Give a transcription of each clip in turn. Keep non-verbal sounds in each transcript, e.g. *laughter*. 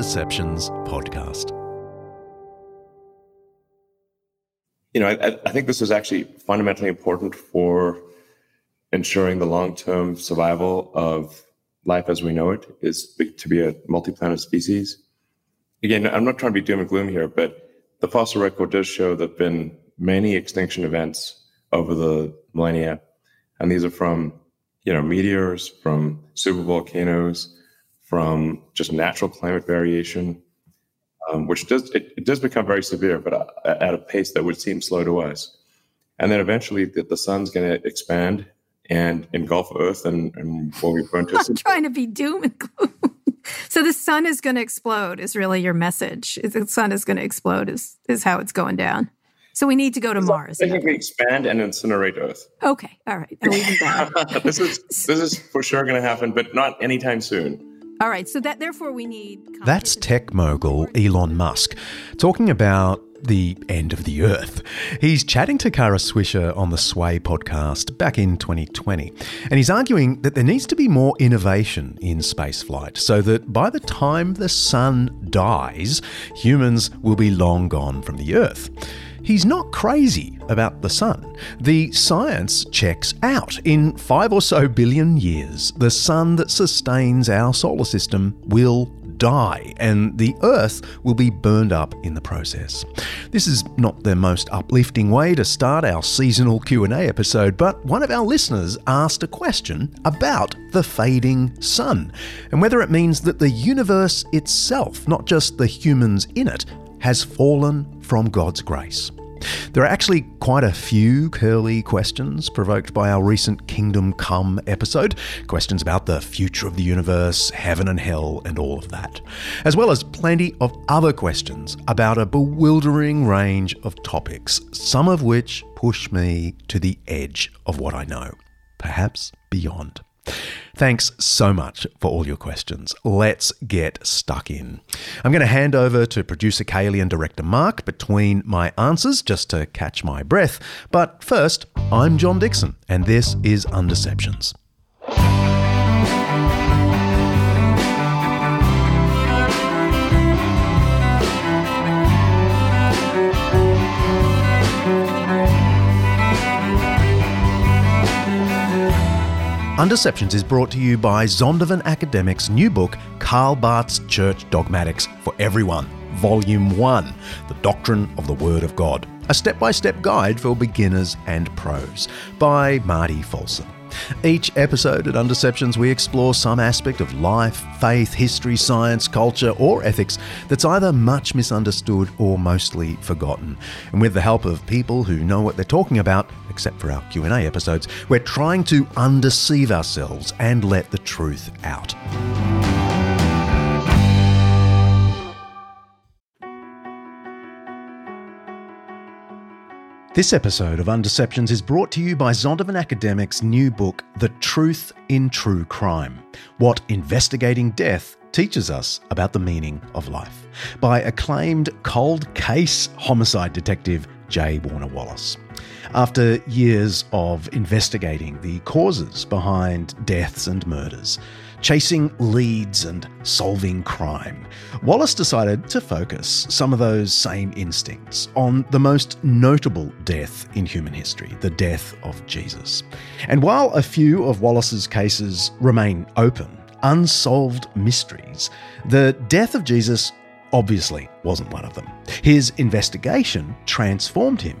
Undeceptions podcast. You know, I, I think this is actually fundamentally important for ensuring the long-term survival of life as we know it is to be a multi-planet species. Again, I'm not trying to be doom and gloom here, but the fossil record does show there have been many extinction events over the millennia, and these are from you know meteors, from supervolcanoes, from just natural climate variation, um, which does it, it, does become very severe, but uh, at a pace that would seem slow to us. And then eventually, the, the sun's going to expand and engulf Earth, and, and what we burn to. *laughs* I'm trying to be doom and gloom. *laughs* so the sun is going to explode. Is really your message? The sun is going to explode. Is is how it's going down. So we need to go to Mars. Technically, expand and incinerate Earth. Okay, all right. *laughs* this is this is for sure going to happen, but not anytime soon. All right, so that therefore we need. That's tech mogul Elon Musk talking about the end of the earth. He's chatting to Kara Swisher on the Sway podcast back in 2020, and he's arguing that there needs to be more innovation in spaceflight so that by the time the sun dies, humans will be long gone from the earth. He's not crazy about the sun. The science checks out. In five or so billion years, the sun that sustains our solar system will die and the earth will be burned up in the process. This is not the most uplifting way to start our seasonal Q&A episode, but one of our listeners asked a question about the fading sun and whether it means that the universe itself, not just the humans in it, has fallen from God's grace. There are actually quite a few curly questions provoked by our recent Kingdom Come episode. Questions about the future of the universe, heaven and hell, and all of that. As well as plenty of other questions about a bewildering range of topics, some of which push me to the edge of what I know, perhaps beyond. Thanks so much for all your questions. Let's get stuck in. I'm going to hand over to producer Kaylee and director Mark between my answers just to catch my breath. But first, I'm John Dickson, and this is Undeceptions. Undeceptions is brought to you by Zondervan Academic's new book, Karl Barth's Church Dogmatics for Everyone, Volume 1 The Doctrine of the Word of God, a step by step guide for beginners and pros, by Marty Folsom. Each episode at Undeceptions, we explore some aspect of life, faith, history, science, culture, or ethics that's either much misunderstood or mostly forgotten. And with the help of people who know what they're talking about, except for our Q&A episodes, we're trying to undeceive ourselves and let the truth out. This episode of Undeceptions is brought to you by Zondervan Academic's new book, The Truth in True Crime What Investigating Death Teaches Us About the Meaning of Life, by acclaimed cold case homicide detective J. Warner Wallace. After years of investigating the causes behind deaths and murders, chasing leads and solving crime, Wallace decided to focus some of those same instincts on the most notable death in human history, the death of Jesus. And while a few of Wallace's cases remain open, unsolved mysteries, the death of Jesus obviously wasn't one of them. His investigation transformed him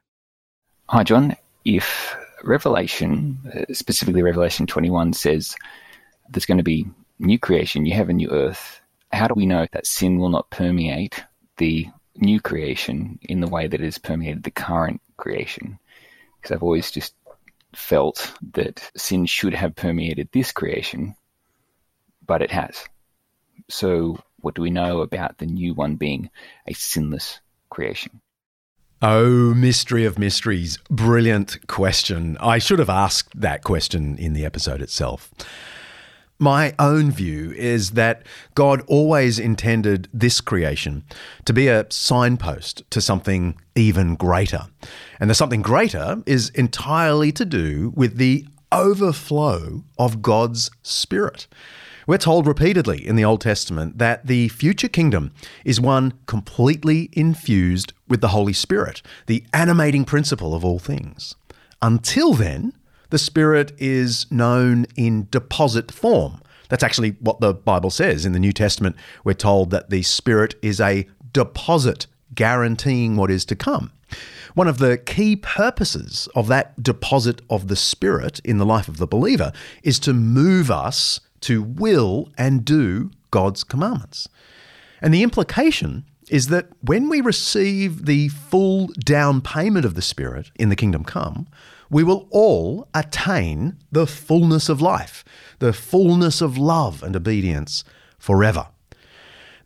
Hi, John. If Revelation, uh, specifically Revelation 21, says there's going to be new creation, you have a new earth, how do we know that sin will not permeate the new creation in the way that it has permeated the current creation? Because I've always just felt that sin should have permeated this creation, but it has. So, what do we know about the new one being a sinless creation? Oh, mystery of mysteries. Brilliant question. I should have asked that question in the episode itself. My own view is that God always intended this creation to be a signpost to something even greater. And the something greater is entirely to do with the overflow of God's Spirit. We're told repeatedly in the Old Testament that the future kingdom is one completely infused with the Holy Spirit, the animating principle of all things. Until then, the Spirit is known in deposit form. That's actually what the Bible says. In the New Testament, we're told that the Spirit is a deposit guaranteeing what is to come. One of the key purposes of that deposit of the Spirit in the life of the believer is to move us to will and do God's commandments. And the implication is that when we receive the full down payment of the Spirit in the kingdom come, we will all attain the fullness of life, the fullness of love and obedience forever.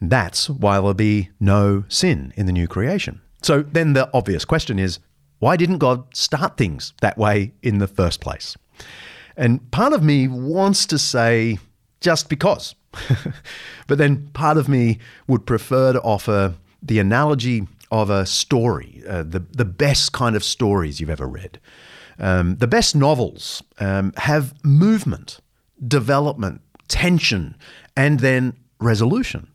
That's why there'll be no sin in the new creation. So then the obvious question is why didn't God start things that way in the first place? And part of me wants to say just because. *laughs* but then part of me would prefer to offer the analogy of a story, uh, the, the best kind of stories you've ever read. Um, the best novels um, have movement, development, tension, and then resolution.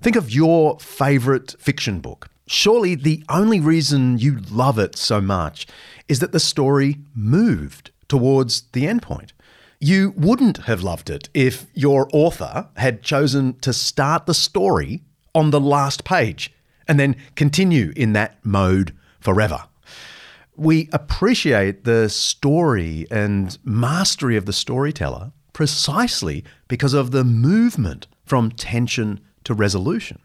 Think of your favorite fiction book. Surely the only reason you love it so much is that the story moved towards the endpoint. You wouldn't have loved it if your author had chosen to start the story on the last page and then continue in that mode forever. We appreciate the story and mastery of the storyteller precisely because of the movement from tension to resolution.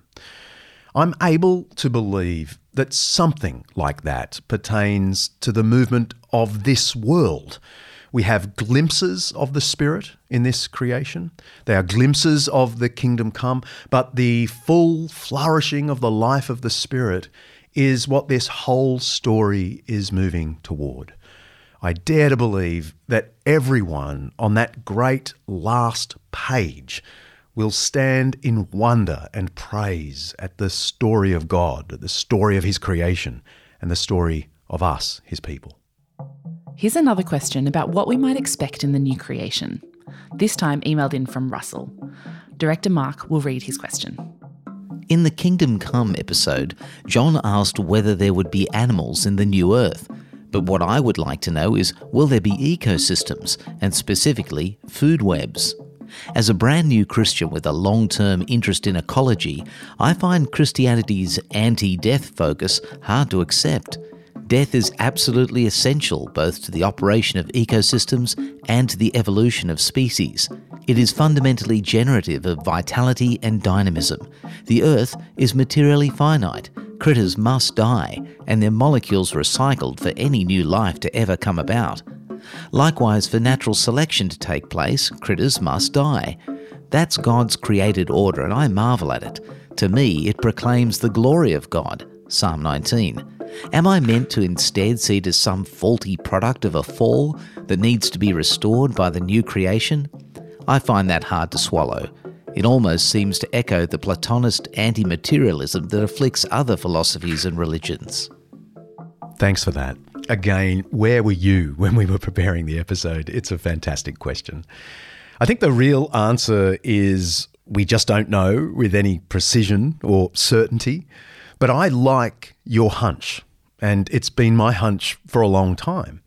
I'm able to believe that something like that pertains to the movement of this world we have glimpses of the Spirit in this creation. They are glimpses of the kingdom come, but the full flourishing of the life of the Spirit is what this whole story is moving toward. I dare to believe that everyone on that great last page will stand in wonder and praise at the story of God, at the story of His creation, and the story of us, His people. Here's another question about what we might expect in the new creation. This time emailed in from Russell. Director Mark will read his question. In the Kingdom Come episode, John asked whether there would be animals in the new earth. But what I would like to know is will there be ecosystems, and specifically food webs? As a brand new Christian with a long term interest in ecology, I find Christianity's anti death focus hard to accept. Death is absolutely essential both to the operation of ecosystems and to the evolution of species. It is fundamentally generative of vitality and dynamism. The Earth is materially finite. Critters must die, and their molecules recycled for any new life to ever come about. Likewise, for natural selection to take place, critters must die. That's God's created order, and I marvel at it. To me, it proclaims the glory of God. Psalm 19. Am I meant to instead see it as some faulty product of a fall that needs to be restored by the new creation? I find that hard to swallow. It almost seems to echo the Platonist anti materialism that afflicts other philosophies and religions. Thanks for that. Again, where were you when we were preparing the episode? It's a fantastic question. I think the real answer is we just don't know with any precision or certainty. But I like your hunch, and it's been my hunch for a long time.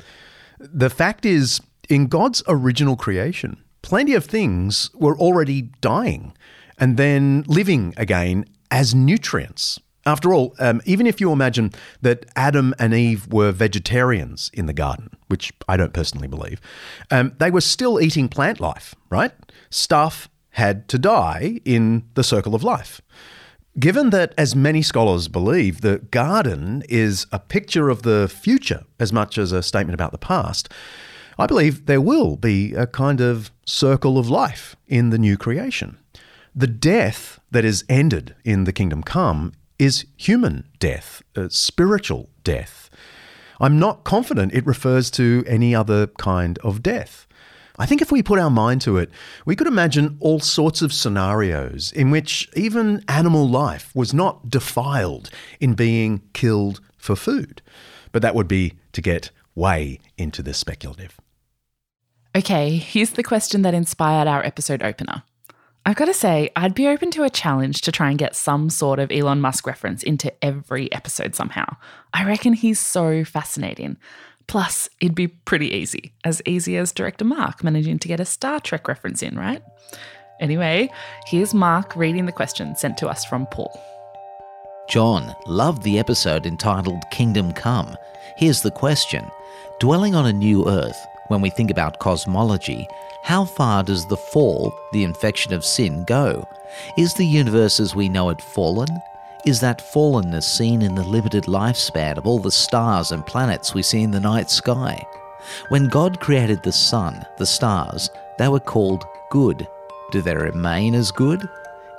The fact is, in God's original creation, plenty of things were already dying and then living again as nutrients. After all, um, even if you imagine that Adam and Eve were vegetarians in the garden, which I don't personally believe, um, they were still eating plant life, right? Stuff had to die in the circle of life. Given that, as many scholars believe, the garden is a picture of the future as much as a statement about the past, I believe there will be a kind of circle of life in the new creation. The death that is ended in the kingdom come is human death, uh, spiritual death. I'm not confident it refers to any other kind of death. I think if we put our mind to it, we could imagine all sorts of scenarios in which even animal life was not defiled in being killed for food. But that would be to get way into the speculative. Okay, here's the question that inspired our episode opener. I've got to say, I'd be open to a challenge to try and get some sort of Elon Musk reference into every episode somehow. I reckon he's so fascinating. Plus, it'd be pretty easy, as easy as director Mark managing to get a Star Trek reference in, right? Anyway, here's Mark reading the question sent to us from Paul. John loved the episode entitled Kingdom Come. Here's the question Dwelling on a new earth, when we think about cosmology, how far does the fall, the infection of sin, go? Is the universe as we know it fallen? Is that fallenness seen in the limited lifespan of all the stars and planets we see in the night sky. When God created the sun, the stars, they were called good. Do they remain as good?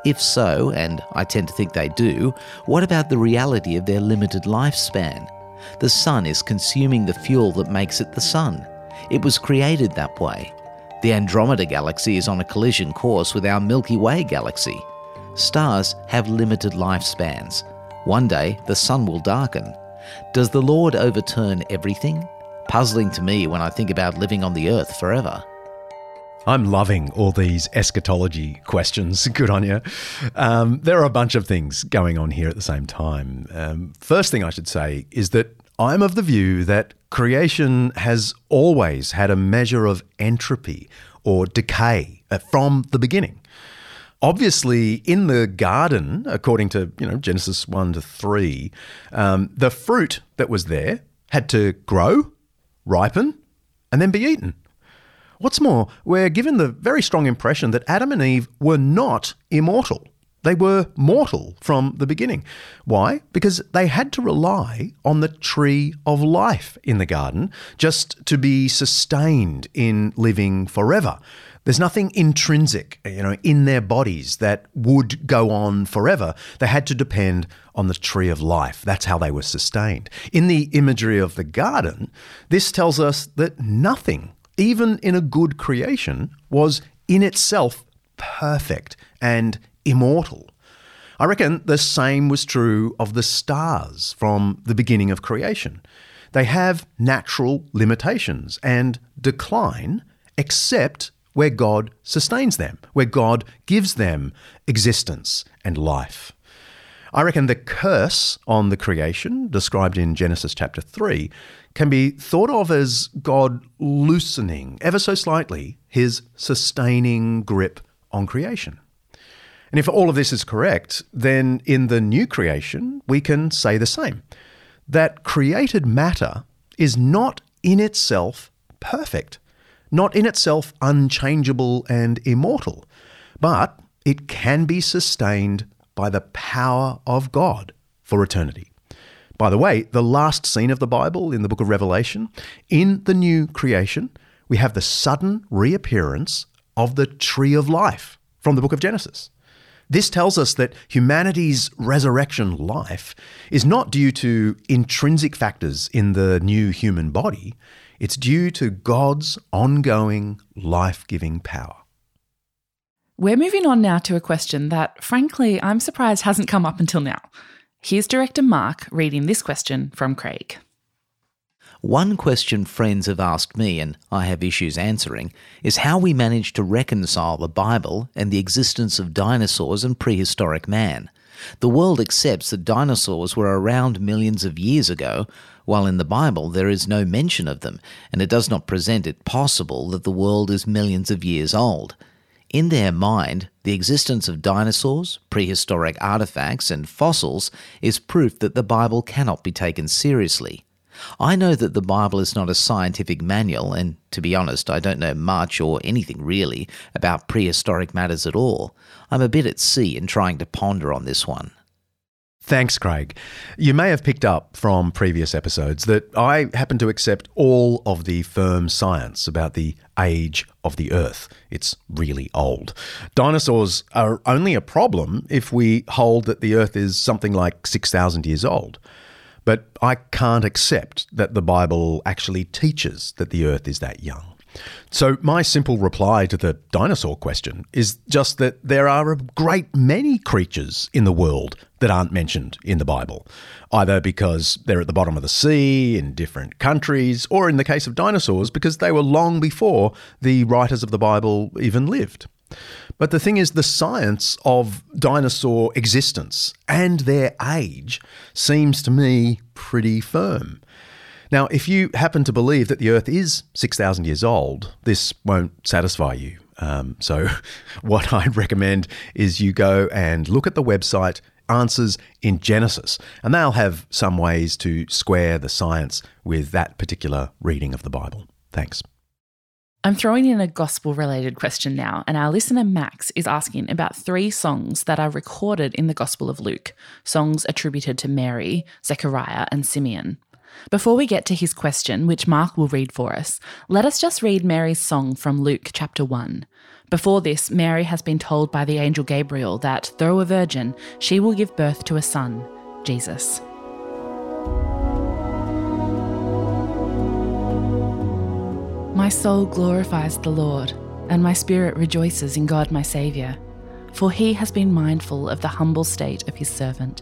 If so, and I tend to think they do, what about the reality of their limited lifespan? The sun is consuming the fuel that makes it the sun. It was created that way. The Andromeda Galaxy is on a collision course with our Milky Way galaxy. Stars have limited lifespans. One day the sun will darken. Does the Lord overturn everything? Puzzling to me when I think about living on the earth forever. I'm loving all these eschatology questions. *laughs* Good on you. Um, there are a bunch of things going on here at the same time. Um, first thing I should say is that I'm of the view that creation has always had a measure of entropy or decay uh, from the beginning. Obviously, in the garden, according to you know Genesis one to three, um, the fruit that was there had to grow, ripen, and then be eaten. What's more, we're given the very strong impression that Adam and Eve were not immortal. They were mortal from the beginning. Why? Because they had to rely on the tree of life in the garden just to be sustained in living forever. There's nothing intrinsic, you know, in their bodies that would go on forever. They had to depend on the tree of life. That's how they were sustained. In the imagery of the garden, this tells us that nothing, even in a good creation, was in itself perfect and immortal. I reckon the same was true of the stars from the beginning of creation. They have natural limitations and decline, except where God sustains them, where God gives them existence and life. I reckon the curse on the creation, described in Genesis chapter 3, can be thought of as God loosening ever so slightly his sustaining grip on creation. And if all of this is correct, then in the new creation, we can say the same that created matter is not in itself perfect, not in itself unchangeable and immortal, but it can be sustained by the power of God for eternity. By the way, the last scene of the Bible in the book of Revelation, in the new creation, we have the sudden reappearance of the tree of life from the book of Genesis. This tells us that humanity's resurrection life is not due to intrinsic factors in the new human body, it's due to God's ongoing life giving power. We're moving on now to a question that, frankly, I'm surprised hasn't come up until now. Here's director Mark reading this question from Craig. One question friends have asked me, and I have issues answering, is how we manage to reconcile the Bible and the existence of dinosaurs and prehistoric man. The world accepts that dinosaurs were around millions of years ago, while in the Bible there is no mention of them, and it does not present it possible that the world is millions of years old. In their mind, the existence of dinosaurs, prehistoric artifacts, and fossils is proof that the Bible cannot be taken seriously. I know that the Bible is not a scientific manual, and to be honest, I don't know much or anything really about prehistoric matters at all. I'm a bit at sea in trying to ponder on this one. Thanks, Craig. You may have picked up from previous episodes that I happen to accept all of the firm science about the age of the Earth. It's really old. Dinosaurs are only a problem if we hold that the Earth is something like 6,000 years old. But I can't accept that the Bible actually teaches that the Earth is that young. So, my simple reply to the dinosaur question is just that there are a great many creatures in the world that aren't mentioned in the Bible, either because they're at the bottom of the sea in different countries, or in the case of dinosaurs, because they were long before the writers of the Bible even lived. But the thing is, the science of dinosaur existence and their age seems to me pretty firm. Now, if you happen to believe that the Earth is 6,000 years old, this won't satisfy you. Um, so, *laughs* what I'd recommend is you go and look at the website Answers in Genesis, and they'll have some ways to square the science with that particular reading of the Bible. Thanks. I'm throwing in a gospel related question now, and our listener Max is asking about three songs that are recorded in the Gospel of Luke, songs attributed to Mary, Zechariah, and Simeon. Before we get to his question, which Mark will read for us, let us just read Mary's song from Luke chapter 1. Before this, Mary has been told by the angel Gabriel that, though a virgin, she will give birth to a son, Jesus. My soul glorifies the Lord, and my spirit rejoices in God my Saviour, for he has been mindful of the humble state of his servant.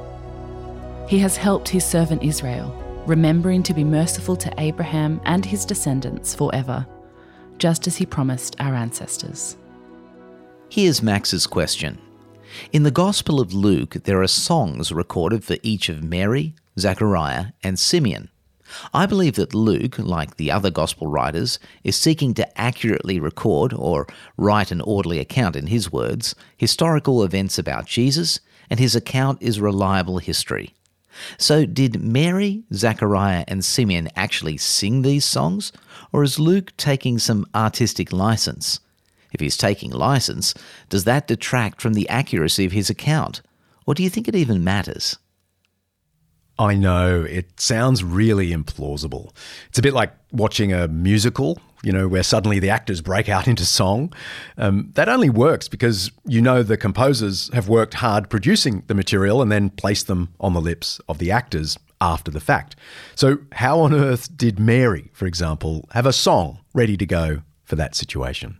He has helped his servant Israel, remembering to be merciful to Abraham and his descendants forever, just as he promised our ancestors. Here's Max's question. In the Gospel of Luke, there are songs recorded for each of Mary, Zechariah, and Simeon. I believe that Luke, like the other Gospel writers, is seeking to accurately record, or write an orderly account in his words, historical events about Jesus, and his account is reliable history. So, did Mary, Zechariah, and Simeon actually sing these songs, or is Luke taking some artistic license? If he's taking license, does that detract from the accuracy of his account? Or do you think it even matters? I know. It sounds really implausible. It's a bit like watching a musical, you know, where suddenly the actors break out *laughs* into song. Um, that only works because you know the composers have worked hard producing the material and then placed them on the lips of the actors after the fact. So, how on earth did Mary, for example, have a song ready to go for that situation?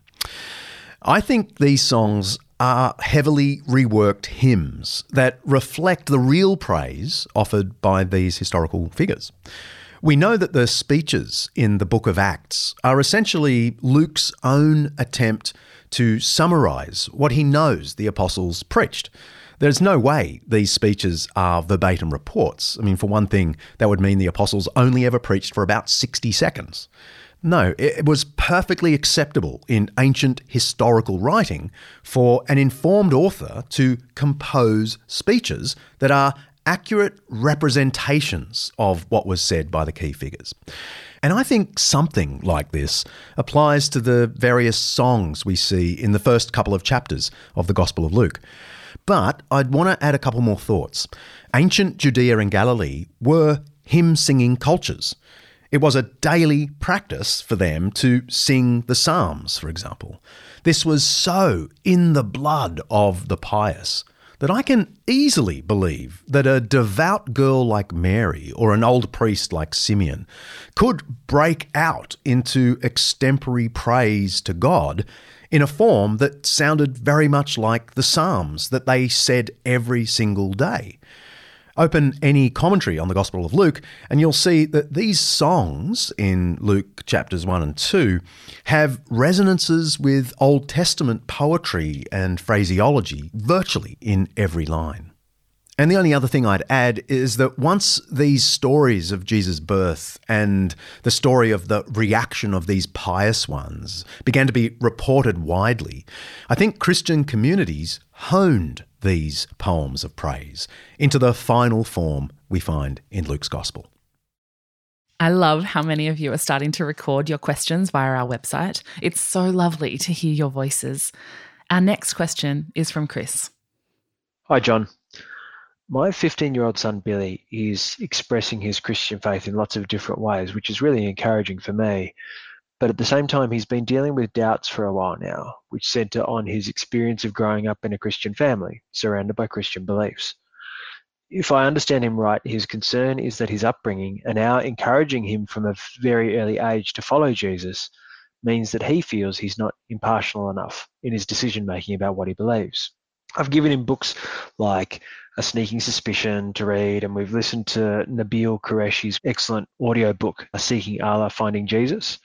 I think these songs are heavily reworked hymns that reflect the real praise offered by these historical figures. We know that the speeches in the book of Acts are essentially Luke's own attempt to summarize what he knows the apostles preached. There's no way these speeches are verbatim reports. I mean, for one thing, that would mean the apostles only ever preached for about 60 seconds. No, it was perfectly acceptable in ancient historical writing for an informed author to compose speeches that are accurate representations of what was said by the key figures. And I think something like this applies to the various songs we see in the first couple of chapters of the Gospel of Luke. But I'd want to add a couple more thoughts. Ancient Judea and Galilee were hymn singing cultures. It was a daily practice for them to sing the Psalms, for example. This was so in the blood of the pious that I can easily believe that a devout girl like Mary or an old priest like Simeon could break out into extempore praise to God in a form that sounded very much like the Psalms that they said every single day. Open any commentary on the Gospel of Luke, and you'll see that these songs in Luke chapters 1 and 2 have resonances with Old Testament poetry and phraseology virtually in every line. And the only other thing I'd add is that once these stories of Jesus' birth and the story of the reaction of these pious ones began to be reported widely, I think Christian communities honed these poems of praise into the final form we find in Luke's Gospel. I love how many of you are starting to record your questions via our website. It's so lovely to hear your voices. Our next question is from Chris. Hi, John. My 15 year old son Billy is expressing his Christian faith in lots of different ways, which is really encouraging for me. But at the same time, he's been dealing with doubts for a while now, which center on his experience of growing up in a Christian family, surrounded by Christian beliefs. If I understand him right, his concern is that his upbringing and our encouraging him from a very early age to follow Jesus means that he feels he's not impartial enough in his decision making about what he believes. I've given him books like A Sneaking Suspicion to read, and we've listened to Nabeel Qureshi's excellent audio book, Seeking Allah, Finding Jesus.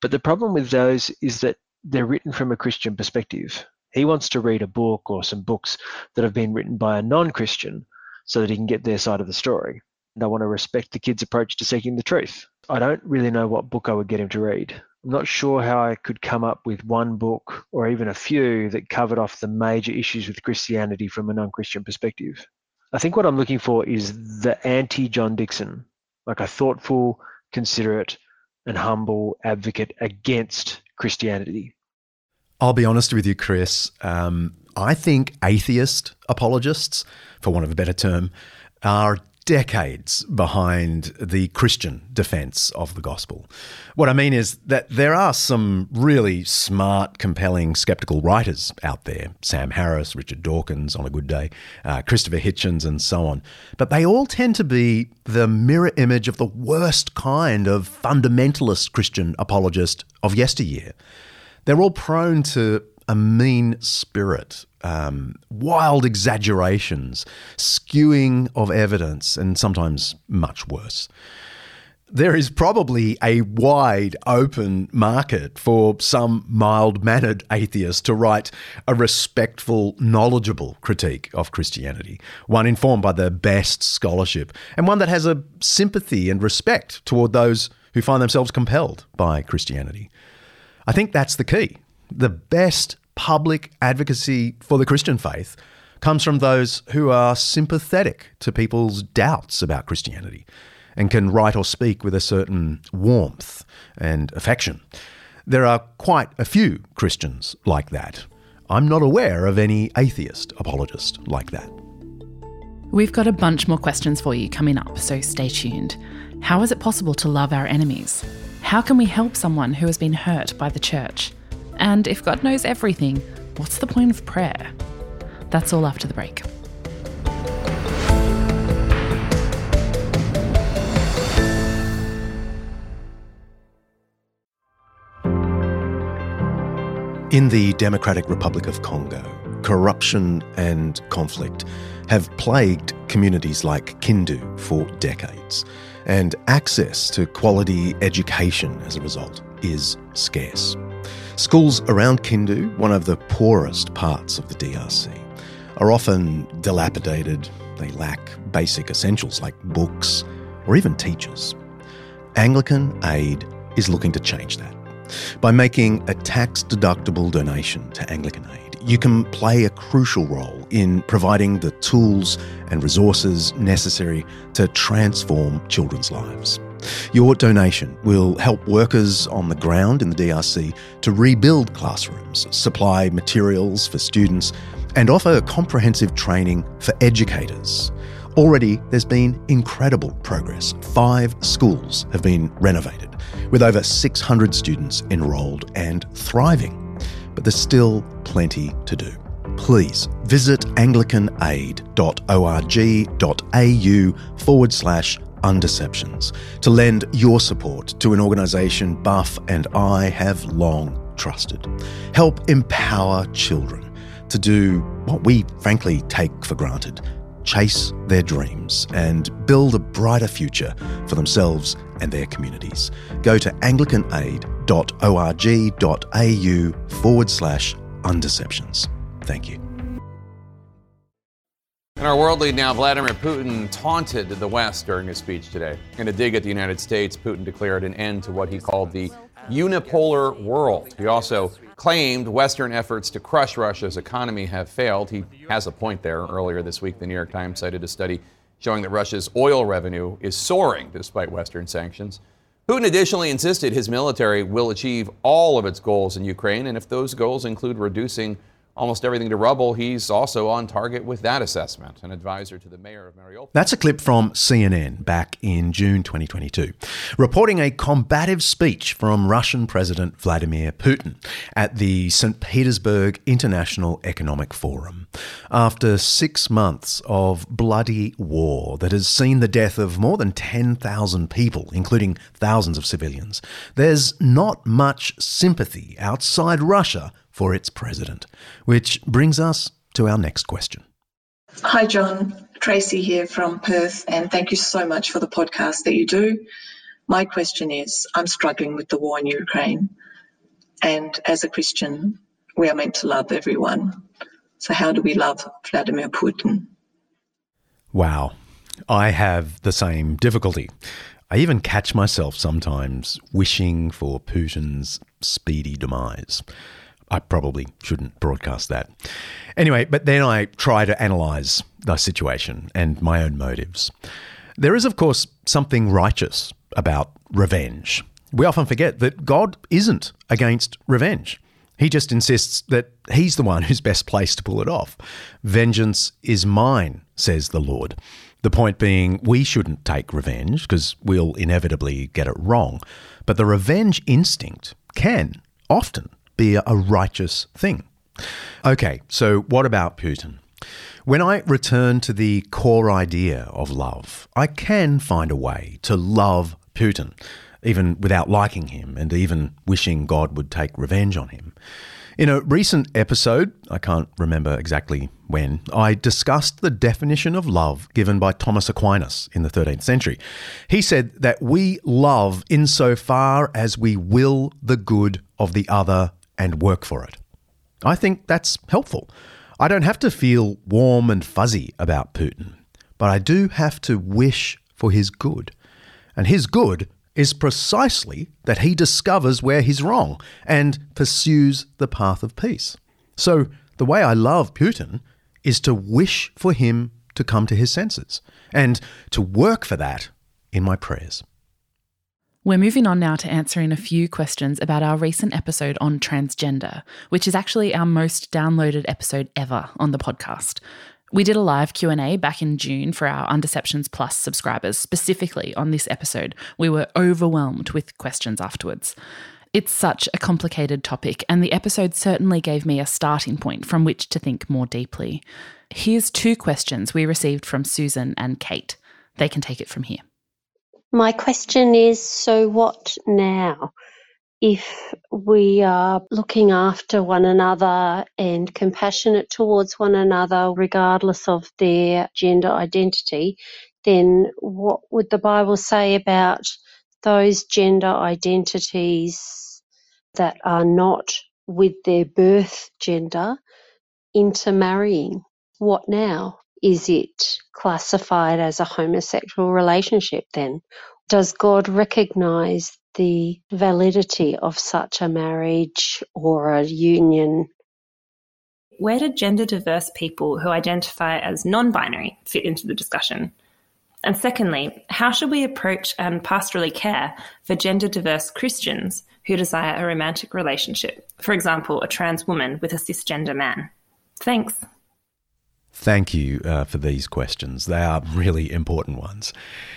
But the problem with those is that they're written from a Christian perspective. He wants to read a book or some books that have been written by a non Christian so that he can get their side of the story. And I want to respect the kid's approach to seeking the truth. I don't really know what book I would get him to read. I'm not sure how I could come up with one book or even a few that covered off the major issues with Christianity from a non Christian perspective. I think what I'm looking for is the anti John Dickson, like a thoughtful, considerate, and humble advocate against Christianity. I'll be honest with you, Chris. Um, I think atheist apologists, for want of a better term, are decades behind the Christian defense of the gospel. What I mean is that there are some really smart, compelling, skeptical writers out there Sam Harris, Richard Dawkins on a good day, uh, Christopher Hitchens, and so on. But they all tend to be the mirror image of the worst kind of fundamentalist Christian apologist of yesteryear. They're all prone to a mean spirit, um, wild exaggerations, skewing of evidence, and sometimes much worse. There is probably a wide open market for some mild mannered atheist to write a respectful, knowledgeable critique of Christianity, one informed by the best scholarship, and one that has a sympathy and respect toward those who find themselves compelled by Christianity. I think that's the key. The best public advocacy for the Christian faith comes from those who are sympathetic to people's doubts about Christianity and can write or speak with a certain warmth and affection. There are quite a few Christians like that. I'm not aware of any atheist apologist like that. We've got a bunch more questions for you coming up, so stay tuned. How is it possible to love our enemies? How can we help someone who has been hurt by the church? And if God knows everything, what's the point of prayer? That's all after the break. In the Democratic Republic of Congo, corruption and conflict have plagued communities like Kindu for decades, and access to quality education as a result is scarce. Schools around Kindu, one of the poorest parts of the DRC, are often dilapidated, they lack basic essentials like books or even teachers. Anglican Aid is looking to change that. By making a tax deductible donation to Anglican Aid, you can play a crucial role in providing the tools and resources necessary to transform children's lives. Your donation will help workers on the ground in the DRC to rebuild classrooms, supply materials for students, and offer comprehensive training for educators. Already, there's been incredible progress. Five schools have been renovated, with over 600 students enrolled and thriving. But there's still plenty to do. Please visit anglicanaid.org.au forward slash undeceptions to lend your support to an organisation Buff and I have long trusted. Help empower children to do what we frankly take for granted chase their dreams and build a brighter future for themselves and their communities. Go to anglicanaid.org.au forward slash undeceptions. Thank you. In our world lead now, Vladimir Putin taunted the West during his speech today. In a dig at the United States, Putin declared an end to what he called the unipolar world. He also claimed Western efforts to crush Russia's economy have failed. He has a point there. Earlier this week, the New York Times cited a study showing that Russia's oil revenue is soaring despite Western sanctions. Putin additionally insisted his military will achieve all of its goals in Ukraine, and if those goals include reducing almost everything to rubble, he's also on target with that assessment. An advisor to the mayor of Mariupol. That's a clip from CNN back in June 2022, reporting a combative speech from Russian President Vladimir Putin at the St. Petersburg International Economic Forum. After six months of bloody war that has seen the death of more than 10,000 people, including thousands of civilians, there's not much sympathy outside Russia for its president. Which brings us to our next question. Hi, John. Tracy here from Perth, and thank you so much for the podcast that you do. My question is I'm struggling with the war in Ukraine, and as a Christian, we are meant to love everyone. So, how do we love Vladimir Putin? Wow. I have the same difficulty. I even catch myself sometimes wishing for Putin's speedy demise. I probably shouldn't broadcast that. Anyway, but then I try to analyze the situation and my own motives. There is, of course, something righteous about revenge. We often forget that God isn't against revenge. He just insists that he's the one *laughs* who's best placed to pull it off. Vengeance is mine, says the Lord. The point being, we shouldn't take revenge because we'll inevitably get it wrong. But the revenge instinct can often be a righteous thing. Okay, so what about Putin? When I return to the core idea of love, I can find a way to love Putin, even without liking him and even wishing God would take revenge on him. In a recent episode, I can't remember exactly when, I discussed the definition of love given by Thomas Aquinas in the 13th century. He said that we love insofar as we will the good of the other and work for it. I think that's helpful. I don't have to feel warm and fuzzy about Putin, but I do have to wish for his good. And his good is precisely that he discovers where he's wrong and pursues the path of peace. So, the way I love Putin is to wish for him to come to his senses and to work for that in my prayers. We're moving on now to answering a few questions about our recent episode on transgender, which is actually our most downloaded episode ever on the podcast. We did a live Q&A back in June for our Undeceptions Plus subscribers specifically on this episode. We were overwhelmed with questions afterwards. It's such a complicated topic, and the episode certainly gave me a starting point from which to think more deeply. Here's two questions we received from Susan and Kate. They can take it from here. My question is so what now? If we are looking after one another and compassionate towards one another, regardless of their gender identity, then what would the Bible say about those gender identities that are not with their birth gender intermarrying? What now? Is it classified as a homosexual relationship then? Does God recognize the validity of such a marriage or a union? Where do gender diverse people who identify as non binary fit into the discussion? And secondly, how should we approach and pastorally care for gender diverse Christians who desire a romantic relationship? For example, a trans woman with a cisgender man. Thanks. Thank you uh, for these questions. They are really important ones.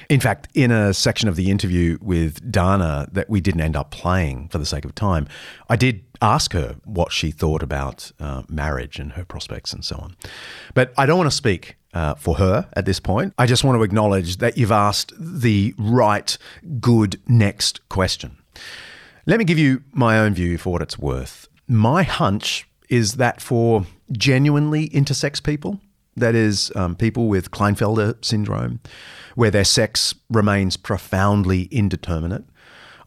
In fact, in a section of the interview with Dana that we didn't end up playing for the sake of time, I did ask her what she thought about uh, marriage and her prospects and so on. But I don't want to speak uh, for her at this point. I just want to acknowledge that you've asked the right, good next question. Let me give you my own view for what it's worth. My hunch is that for genuinely intersex people, that is, um, people with Klinefelter syndrome, where their sex remains profoundly indeterminate,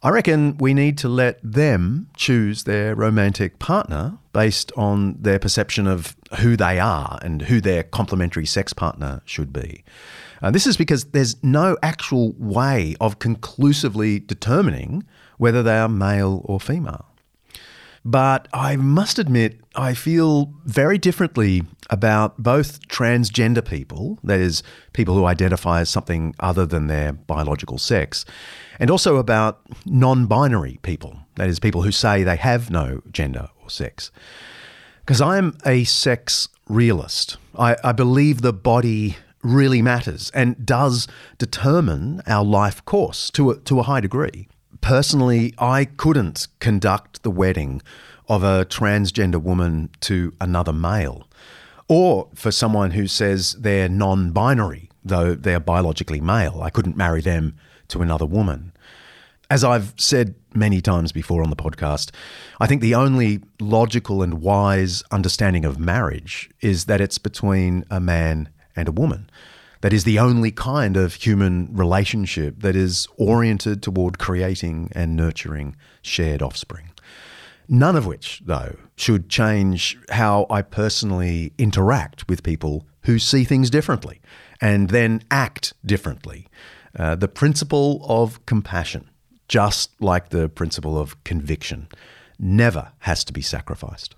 I reckon we need to let them choose their romantic partner based on their perception of who they are and who their complementary sex partner should be. Uh, this is because there's no actual way of conclusively determining whether they are male or female. But I must admit, I feel very differently about both transgender people, that is, people who identify as something other than their biological sex, and also about non binary people, that is, people who say they have no gender or sex. Because I'm a sex realist. I, I believe the body really matters and does determine our life course to a, to a high degree. Personally, I couldn't conduct the wedding of a transgender woman to another male, or for someone who says they're non binary, though they're biologically male. I couldn't marry them to another woman. As I've said many times before on the podcast, I think the only logical and wise understanding of marriage is that it's between a man and a woman. That is the only kind of human relationship that is oriented toward creating and nurturing shared offspring. None of which, though, should change how I personally interact with people who see things differently and then act differently. Uh, the principle of compassion, just like the principle of conviction, never has to be sacrificed.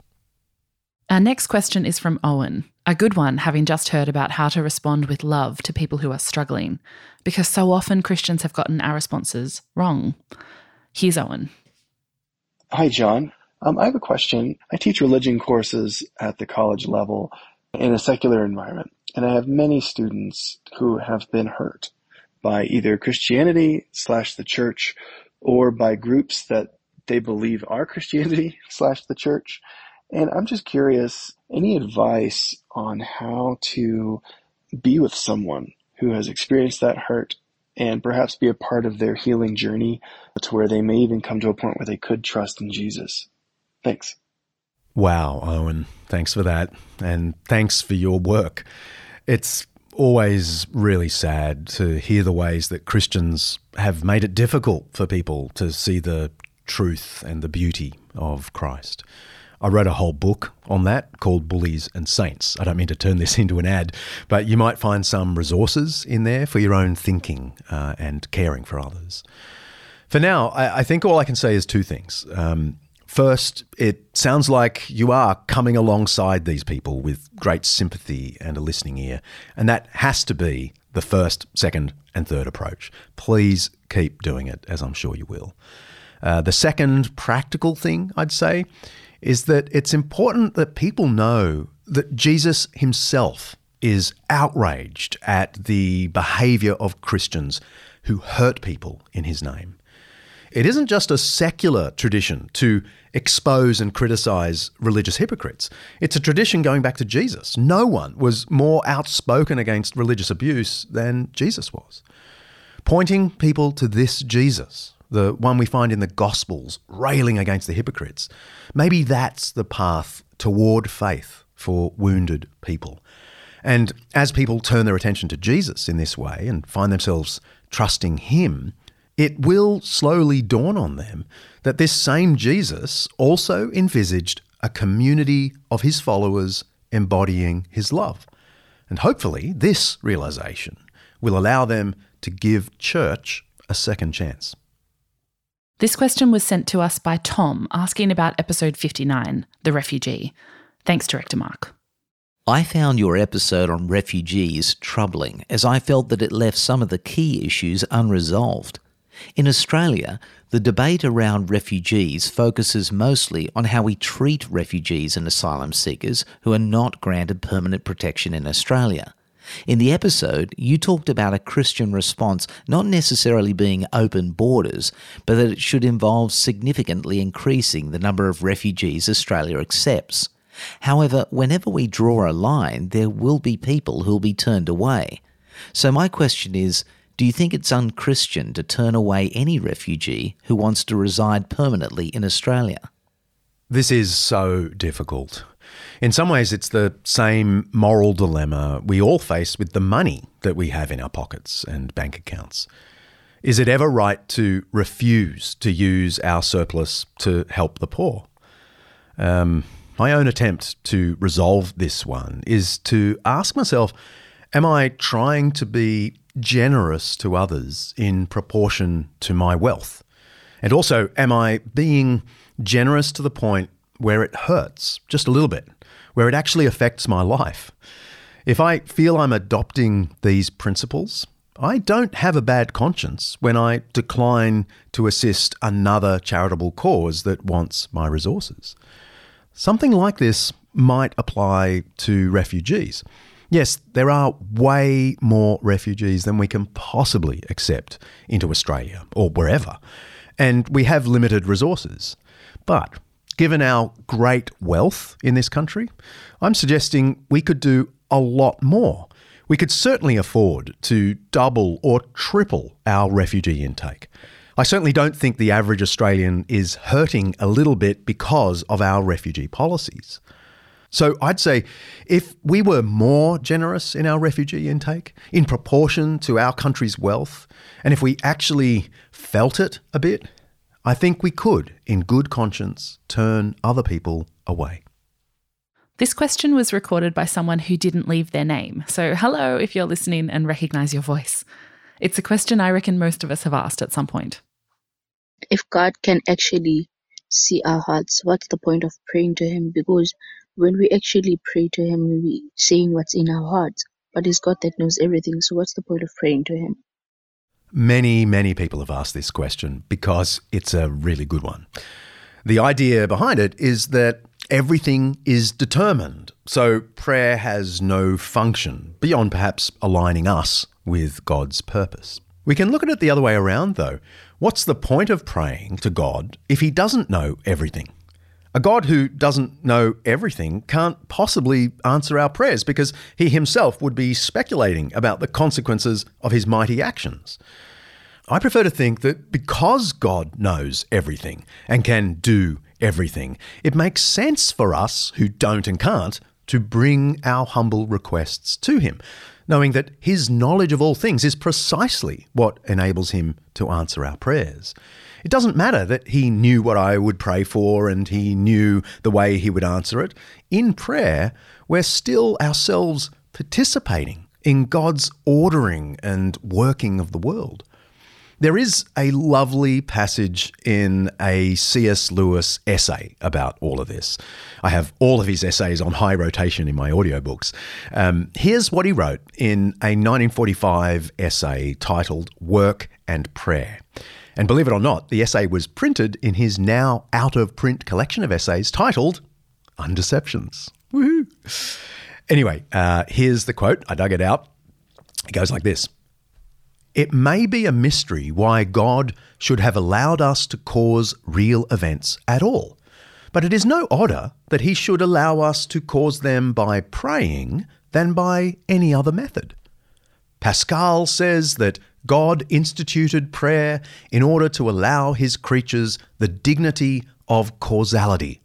Our next question is from Owen. A good one, having just heard about how to respond with love to people who are struggling, because so often Christians have gotten our responses wrong. Here's Owen. Hi, John. Um, I have a question. I teach religion courses at the college level in a secular environment, and I have many students who have been hurt by either Christianity slash the church or by groups that they believe are Christianity *laughs* slash the church. And I'm just curious, any advice on how to be with someone who has experienced that hurt and perhaps be a part of their healing journey to where they may even come to a point where they could trust in Jesus? Thanks. Wow, Owen. Thanks for that. And thanks for your work. It's always really sad to hear the ways that Christians have made it difficult for people to see the truth and the beauty of Christ. I wrote a whole book on that called Bullies and Saints. I don't mean to turn this *laughs* into an ad, but you might find some resources in there for your own thinking uh, and caring for others. For now, I, I, think all I can say is two things. Um, first, it sounds like you are coming alongside these people with great sympathy and a listening ear, and that has to be the first, second, and third approach. Please keep doing it, as I'm sure you will. Uh, the second practical thing I'd say is that it's important that people know that Jesus himself is outraged at the behaviour of Christians who hurt people in his name. It isn't just a secular tradition to expose and criticize religious hypocrites. It's a tradition going back to Jesus. No one was more outspoken against religious abuse than Jesus was. Pointing people to this Jesus, the one we find in the Gospels, railing against the hypocrites, maybe that's the path toward faith for wounded people. And as people turn their attention to Jesus in this way and find themselves trusting Him, it will slowly dawn on them that this same Jesus also envisaged a community of his followers embodying his love. And hopefully, this realization will allow them to give church a second chance. This question was sent to us by Tom asking about episode 59, The Refugee. Thanks, Director Mark. I found your episode on refugees troubling as I felt that it left some of the key issues unresolved. In Australia, the debate around refugees focuses mostly on how we treat refugees and asylum seekers who are not granted permanent protection in Australia. In the episode, you talked about a Christian response not necessarily being open borders, but that it should involve significantly increasing the number of refugees Australia accepts. However, whenever we draw a line, there will be people who will be turned away. So, my question is do you think it's unchristian to turn away any refugee who wants to reside permanently in Australia? This is so difficult. In some ways, it's the same moral dilemma we all face with the money that we have in our pockets and bank accounts. Is it ever right to refuse to use our surplus to help the poor? Um, my own attempt to resolve this one is to ask myself Am I trying to be generous to others in proportion to my wealth? And also, am I being generous to the point where it hurts just a little bit, where it actually affects my life? If I feel I'm adopting these principles, I don't have a bad conscience when I decline to assist another charitable cause that wants my resources. Something like this might apply to refugees. Yes, there are way more refugees than we can possibly accept into Australia or wherever, and we have limited resources. But given our great wealth in this country, I'm suggesting we could do a lot more. We could certainly afford to double or triple our refugee intake. I certainly don't think the average Australian is hurting a little bit because of our refugee policies. So I'd say if we were more generous in our refugee intake in proportion to our country's wealth, and if we actually felt it a bit, I think we could, in good conscience, turn other people away. This question was recorded by someone who didn't leave their name. So, hello if you're listening and recognize your voice. It's a question I reckon most of us have asked at some point. If God can actually see our hearts, what's the point of praying to Him? Because when we actually pray to Him, we're saying what's in our hearts. But it's God that knows everything, so what's the point of praying to Him? Many, many people have asked this question because it's a really good one. The idea behind it is that everything is determined, so prayer has no function beyond perhaps aligning us with God's purpose. We can look at it the other way around, though. What's the point of praying to God if He doesn't know everything? A God who doesn't know everything can't possibly answer our prayers because he himself would be speculating about the consequences of his mighty actions. I prefer to think that because God knows everything and can do everything, it makes sense for us who don't and can't to bring our humble requests to him, knowing that his knowledge of all things is precisely what enables him to answer our prayers. It doesn't matter that he knew what I would pray for and he knew the way he would answer it. In prayer, we're still ourselves participating in God's ordering and working of the world. There is a lovely passage in a C.S. Lewis essay about all of this. I have all of his essays on high rotation in my audiobooks. Um, here's what he wrote in a 1945 essay titled Work and Prayer. And believe it or not, the essay was printed in his now out of print collection of essays titled Undeceptions. Woohoo! Anyway, uh, here's the quote. I dug it out. It goes like this It may be a mystery why God should have allowed us to cause real events at all. But it is no odder that he should allow us to cause them by praying than by any other method. Pascal says that God instituted prayer in order to allow his creatures the dignity of causality.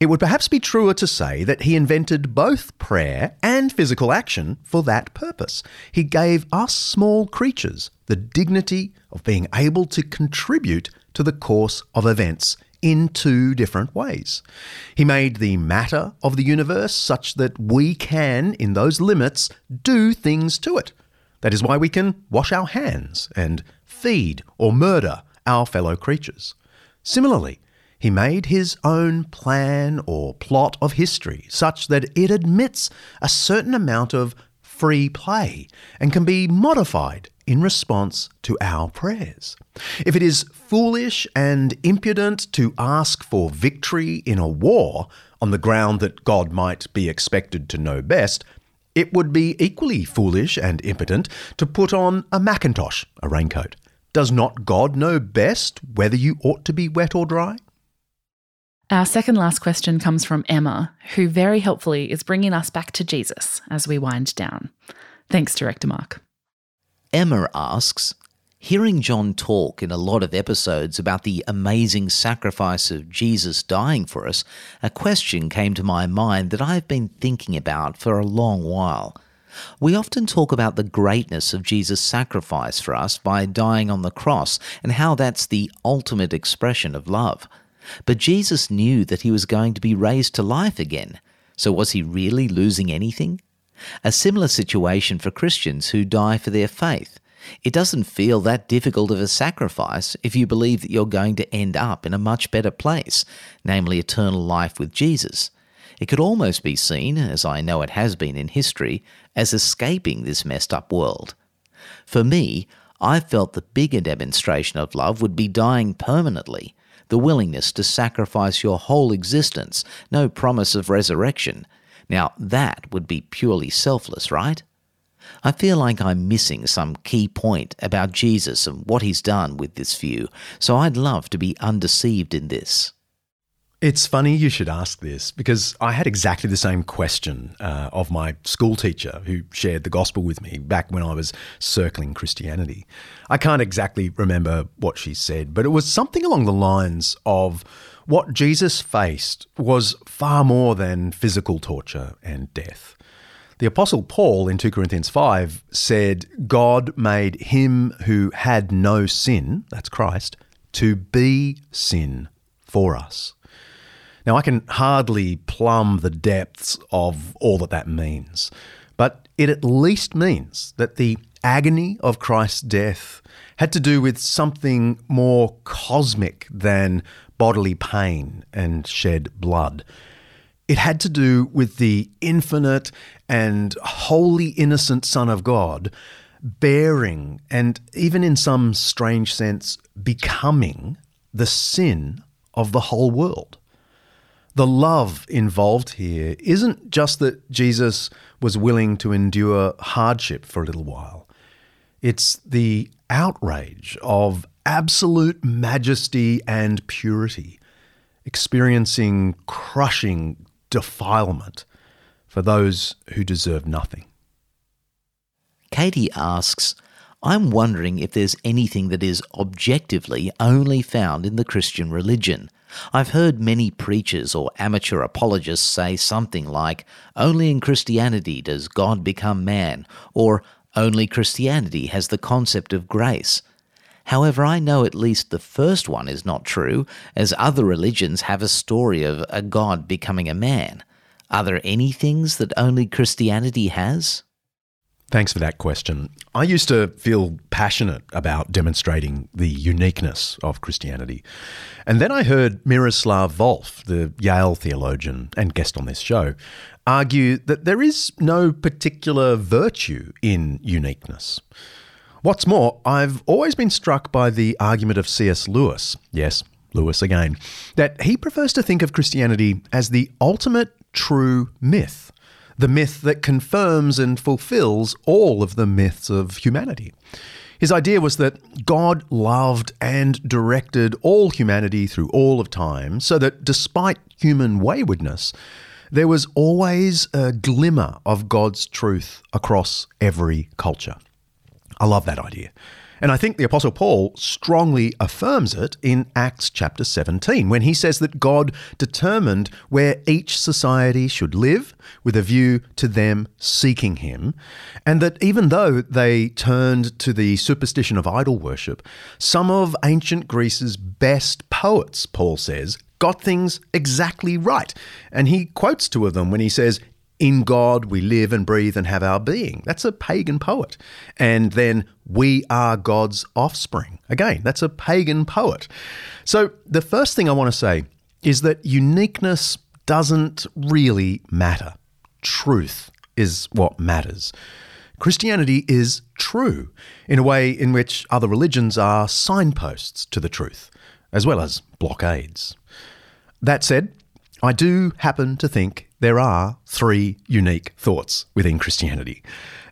It would perhaps be truer to say that he invented both prayer and physical action for that purpose. He gave us small creatures the dignity of being able to contribute to the course of events in two different ways. He made the matter of the universe such that we can, in those limits, do things to it. That is why we can wash our hands and feed or murder our fellow creatures. Similarly, he made his own plan or plot of history such that it admits a certain amount of free play and can be modified in response to our prayers. If it is foolish and impudent to ask for victory in a war on the ground that God might be expected to know best, it would be equally foolish and impotent to put on a mackintosh, a raincoat. Does not God know best whether you ought to be wet or dry? Our second last question comes from Emma, who very helpfully is bringing us back to Jesus as we wind down. Thanks, Director Mark. Emma asks Hearing John talk in a lot of episodes about the amazing sacrifice of Jesus dying for us, a question came to my mind that I've been thinking about for a long while. We often talk about the greatness of Jesus' sacrifice for us by dying on the cross and how that's the ultimate expression of love. But Jesus knew that he was going to be raised to life again. So was he really losing anything? A similar situation for Christians who die for their faith. It doesn't feel that difficult of a sacrifice if you believe that you're going to end up in a much better place, namely eternal life with Jesus. It could almost be seen, as I know it has been in history, as escaping this messed up world. For me, I felt the bigger demonstration of love would be dying permanently, the willingness to sacrifice your whole existence, no promise of resurrection. Now, that would be purely selfless, right? I feel like I'm missing some key point about Jesus and what he's done with this view, so I'd love to be undeceived in this. It's funny you should ask this because I had exactly the same question uh, of my school teacher who shared the gospel with me back when I was circling Christianity. I can't exactly remember what she said, but it was something along the lines of what Jesus faced was far more than physical torture and death. The Apostle Paul in 2 Corinthians 5 said, God made him who had no sin, that's Christ, to be sin for us. Now, I can hardly plumb the depths of all that that means, but it at least means that the agony of Christ's death had to do with something more cosmic than bodily pain and shed blood. It had to do with the infinite and wholly innocent Son of God bearing and even in some strange sense becoming the sin of the whole world. The love involved here isn't just that Jesus was willing to endure hardship for a little while, it's the outrage of absolute majesty and purity, experiencing crushing defilement for those who deserve nothing. Katie asks, I'm wondering if there's anything that is objectively only found in the Christian religion. I've heard many preachers or amateur apologists say something like, only in Christianity does God become man, or only Christianity has the concept of grace. However, I know at least the first one is not true, as other religions have a story of a God becoming a man. Are there any things that only Christianity has? Thanks for that question. I used to feel passionate about demonstrating the uniqueness of Christianity. And then I heard Miroslav Volf, the Yale theologian and guest on this show, argue that there is no particular virtue in uniqueness. What's more, I've always been struck by the argument of C.S. Lewis, yes, Lewis again, that he prefers to think of Christianity as the ultimate true myth the myth that confirms and fulfills all of the myths of humanity. His idea was that God loved and directed all humanity through all of time, so that despite human waywardness, there was always a glimmer of God's truth across every culture. I love that idea. And I think the Apostle Paul strongly affirms it in Acts chapter 17 when he says that God determined where each society should live with a view to them seeking him, and that even though they turned to the superstition of idol worship, some of ancient Greece's best poets, Paul says, got things exactly right. And he quotes two of them when he says, in God we live and breathe and have our being. That's a pagan poet. And then we are God's offspring. Again, that's a pagan poet. So the first thing I want to say is that uniqueness doesn't really matter. Truth is what matters. Christianity is true in a way in which other religions are signposts to the truth, as well as blockades. That said, I do happen to think there are three unique thoughts within Christianity.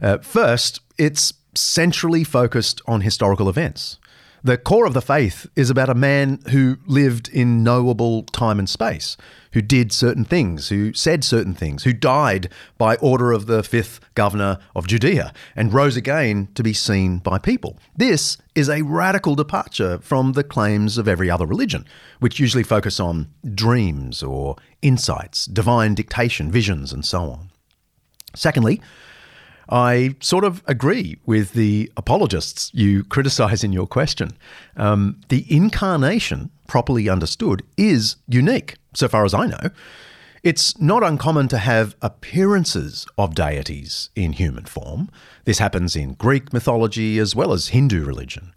Uh, first, it's centrally focused on historical events. The core of the faith is about a man who lived in knowable time and space, who did certain things, who said certain things, who died by order of the fifth governor of Judea and rose again to be seen by people. This is a radical departure from the claims of every other religion, which usually focus on dreams or insights, divine dictation, visions, and so on. Secondly, I sort of agree with the apologists you criticize in your question. Um, the incarnation, properly understood, is unique, so far as I know. It's not uncommon to have appearances of deities in human form. This happens in Greek mythology as well as Hindu religion.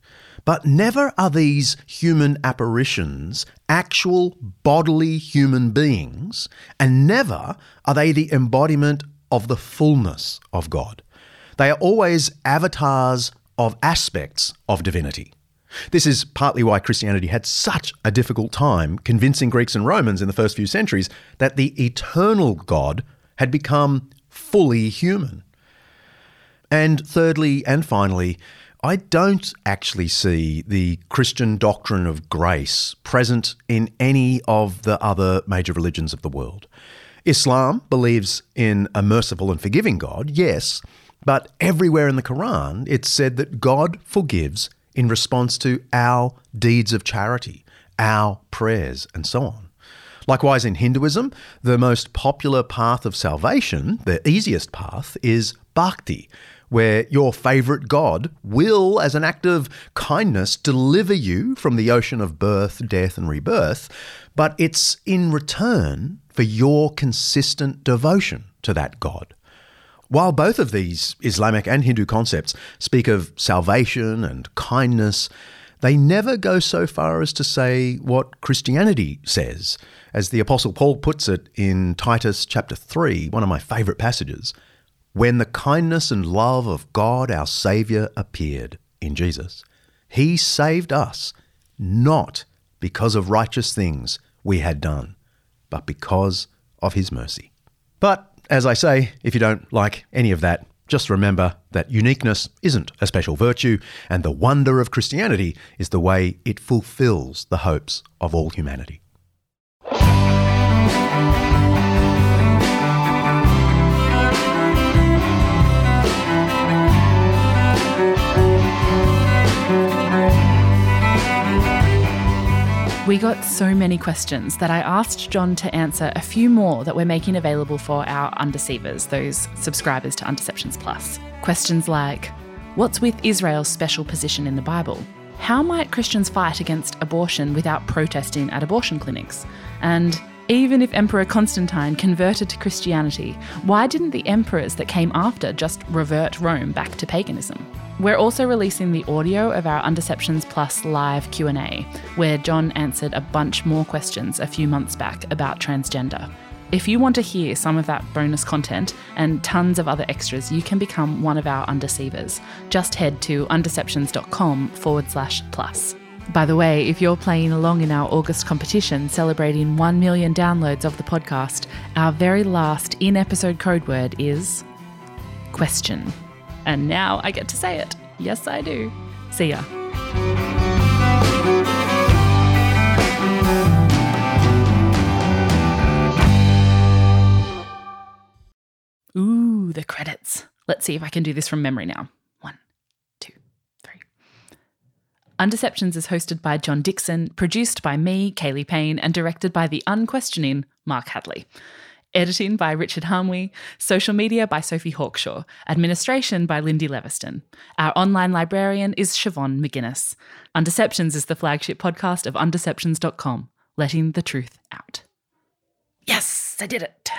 But never are these human apparitions actual bodily human beings, and never are they the embodiment of the fullness of God. They are always avatars of aspects of divinity. This is partly why Christianity had such a difficult time convincing Greeks and Romans in the first few centuries that the eternal God had become fully human. And thirdly and finally, I don't actually see the Christian doctrine of grace present in any of the other major religions of the world. Islam believes in a merciful and forgiving God, yes, but everywhere in the Quran it's said that God forgives in response to our deeds of charity, our prayers, and so on. Likewise, in Hinduism, the most popular path of salvation, the easiest path, is bhakti, where your favorite God will, as an act of kindness, deliver you from the ocean of birth, death, and rebirth, but it's in return for your consistent devotion to that God. While both of these Islamic and Hindu concepts speak of salvation and kindness, they never go so far as to say what Christianity says. As the Apostle Paul puts it in Titus chapter 3, one of my favourite passages, when the kindness and love of God our Saviour appeared in Jesus, he saved us not because of righteous things we had done, but because of his mercy. But as I say, if you don't like any of that, just remember that uniqueness isn't a special virtue, and the wonder of Christianity is the way it fulfills the hopes of all humanity. We got so many questions that I asked John to answer a few more that we're making available for our undeceivers, those subscribers to Undeceptions Plus. Questions like What's with Israel's special position in the Bible? How might Christians fight against abortion without protesting at abortion clinics? And even if Emperor Constantine converted to Christianity, why didn't the emperors that came after just revert Rome back to paganism? We're also releasing the audio of our Undeceptions Plus live Q&A, where John answered a bunch more questions a few months back about transgender. If you want to hear some of that bonus content and tons of other extras, you can become one of our undeceivers. Just head to undeceptions.com forward slash plus. By the way, if you're playing along in our August competition celebrating 1 million downloads of the podcast, our very last in episode code word is question. And now I get to say it. Yes, I do. See ya. Ooh, the credits. Let's see if I can do this from memory now. One, two, three. Undeceptions is hosted by John Dickson, produced by me, Kaley Payne, and directed by the unquestioning Mark Hadley. Editing by Richard Hamwi, social media by Sophie Hawkshaw, administration by Lindy Leviston. Our online librarian is Siobhan McGuinness. Undeceptions is the flagship podcast of undeceptions.com, letting the truth out. Yes, I did it.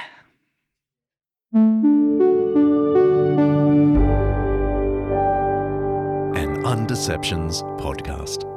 Undeceptions podcast.